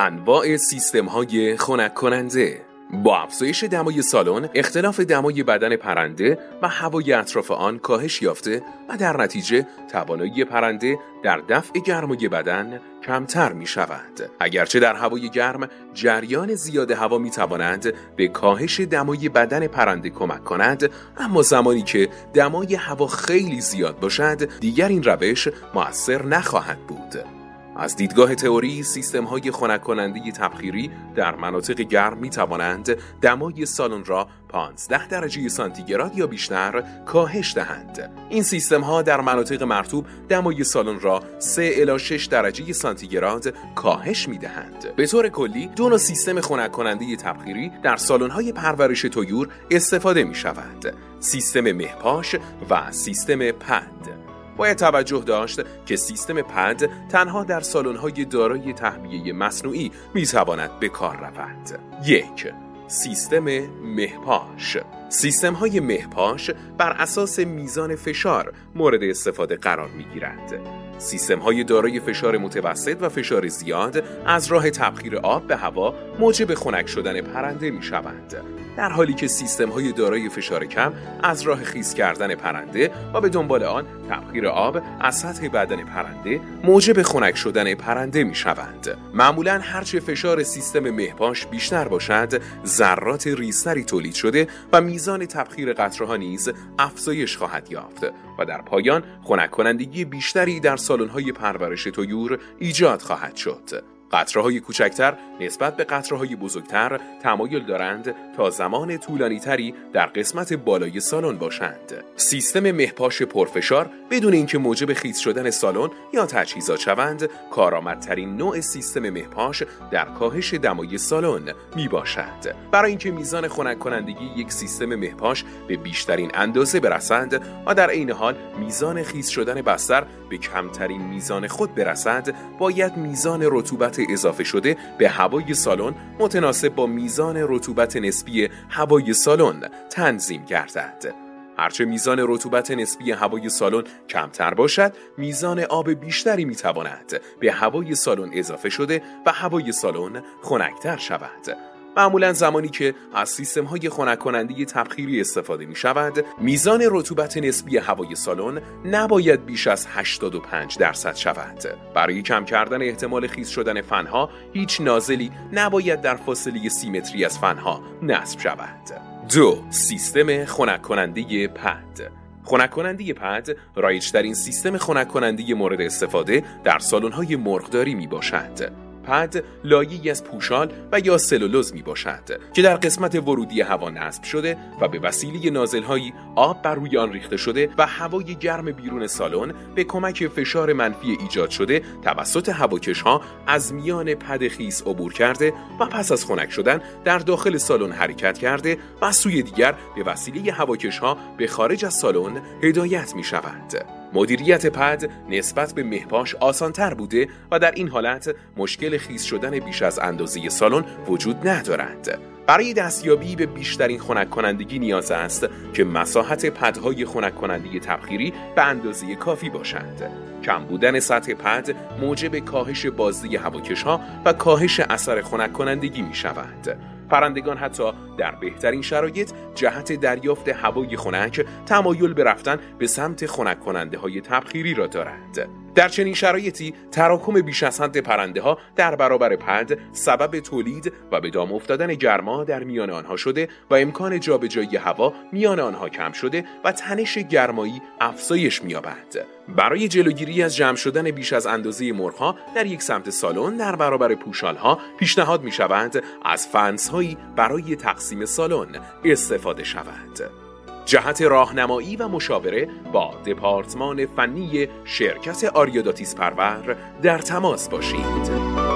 انواع سیستم های خنک کننده با افزایش دمای سالن اختلاف دمای بدن پرنده و هوای اطراف آن کاهش یافته و در نتیجه توانایی پرنده در دفع گرمای بدن کمتر می شود. اگرچه در هوای گرم جریان زیاد هوا می توانند به کاهش دمای بدن پرنده کمک کند اما زمانی که دمای هوا خیلی زیاد باشد دیگر این روش مؤثر نخواهد بود. از دیدگاه تئوری سیستم های خنک کننده تبخیری در مناطق گرم می توانند دمای سالن را 15 درجه سانتیگراد یا بیشتر کاهش دهند. این سیستم ها در مناطق مرطوب دمای سالن را 3 الی 6 درجه سانتیگراد کاهش می دهند. به طور کلی دو نوع سیستم خنک کننده تبخیری در سالن های پرورش تویور استفاده می شود. سیستم مهپاش و سیستم پد. باید توجه داشت که سیستم پد تنها در سالن‌های دارای تهویه مصنوعی می‌تواند به کار رود. یک سیستم مهپاش سیستم های مهپاش بر اساس میزان فشار مورد استفاده قرار می گیرند. سیستم های دارای فشار متوسط و فشار زیاد از راه تبخیر آب به هوا موجب خنک شدن پرنده می شوند. در حالی که سیستم های دارای فشار کم از راه خیس کردن پرنده و به دنبال آن تبخیر آب از سطح بدن پرنده موجب خنک شدن پرنده می شوند. معمولا هرچه فشار سیستم مهپاش بیشتر باشد ذرات ریزتری تولید شده و میزان تبخیر قطره ها نیز افزایش خواهد یافت و در پایان خنک کنندگی بیشتری در سالن های پرورش تویور ایجاد خواهد شد. قطره های کوچکتر نسبت به قطره های بزرگتر تمایل دارند تا زمان طولانی تری در قسمت بالای سالن باشند. سیستم مهپاش پرفشار بدون اینکه موجب خیس شدن سالن یا تجهیزات شوند، کارآمدترین نوع سیستم مهپاش در کاهش دمای سالن می باشد. برای اینکه میزان خنک کنندگی یک سیستم مهپاش به بیشترین اندازه برسند و در عین حال میزان خیس شدن بستر به کمترین میزان خود برسد، باید میزان رطوبت اضافه شده به هوای سالن متناسب با میزان رطوبت نسبی هوای سالن تنظیم گردد. هرچه میزان رطوبت نسبی هوای سالن کمتر باشد میزان آب بیشتری می‌تواند به هوای سالن اضافه شده و هوای سالن خنکتر شود معمولا زمانی که از سیستم های خنک کننده تبخیری استفاده می شود میزان رطوبت نسبی هوای سالن نباید بیش از 85 درصد شود. برای کم کردن احتمال خیس شدن فنها هیچ نازلی نباید در فاصله سیمتری از فنها نصب شود. دو سیستم خنک کننده پد. خنک کننده پد رایجترین سیستم خنک کننده مورد استفاده در سالن های مرغداری می باشد پد لایه‌ای از پوشال و یا سلولوز می باشد که در قسمت ورودی هوا نصب شده و به وسیله نازلهایی آب بر روی آن ریخته شده و هوای گرم بیرون سالن به کمک فشار منفی ایجاد شده توسط هواکش ها از میان پد خیس عبور کرده و پس از خنک شدن در داخل سالن حرکت کرده و سوی دیگر به وسیله هواکش ها به خارج از سالن هدایت می شود. مدیریت پد نسبت به مهپاش آسانتر بوده و در این حالت مشکل خیس شدن بیش از اندازه سالن وجود ندارد. برای دستیابی به بیشترین خنک کنندگی نیاز است که مساحت پدهای خنک کننده تبخیری به اندازه کافی باشند. کم بودن سطح پد موجب کاهش بازدهی هواکش ها و کاهش اثر خنک کنندگی می شود. پرندگان حتی در بهترین شرایط جهت دریافت هوای خنک تمایل به رفتن به سمت خنک کننده های تبخیری را دارند. در چنین شرایطی تراکم بیش از حد پرنده ها در برابر پد سبب تولید و به دام افتادن گرما در میان آنها شده و امکان جابجایی هوا میان آنها کم شده و تنش گرمایی افزایش می‌یابد. برای جلوگیری از جمع شدن بیش از اندازه مرغها در یک سمت سالن در برابر پوشالها پیشنهاد می شود از فنسهایی برای تقسیم سالن استفاده شود. جهت راهنمایی و مشاوره با دپارتمان فنی شرکت آریاداتیس پرور در تماس باشید.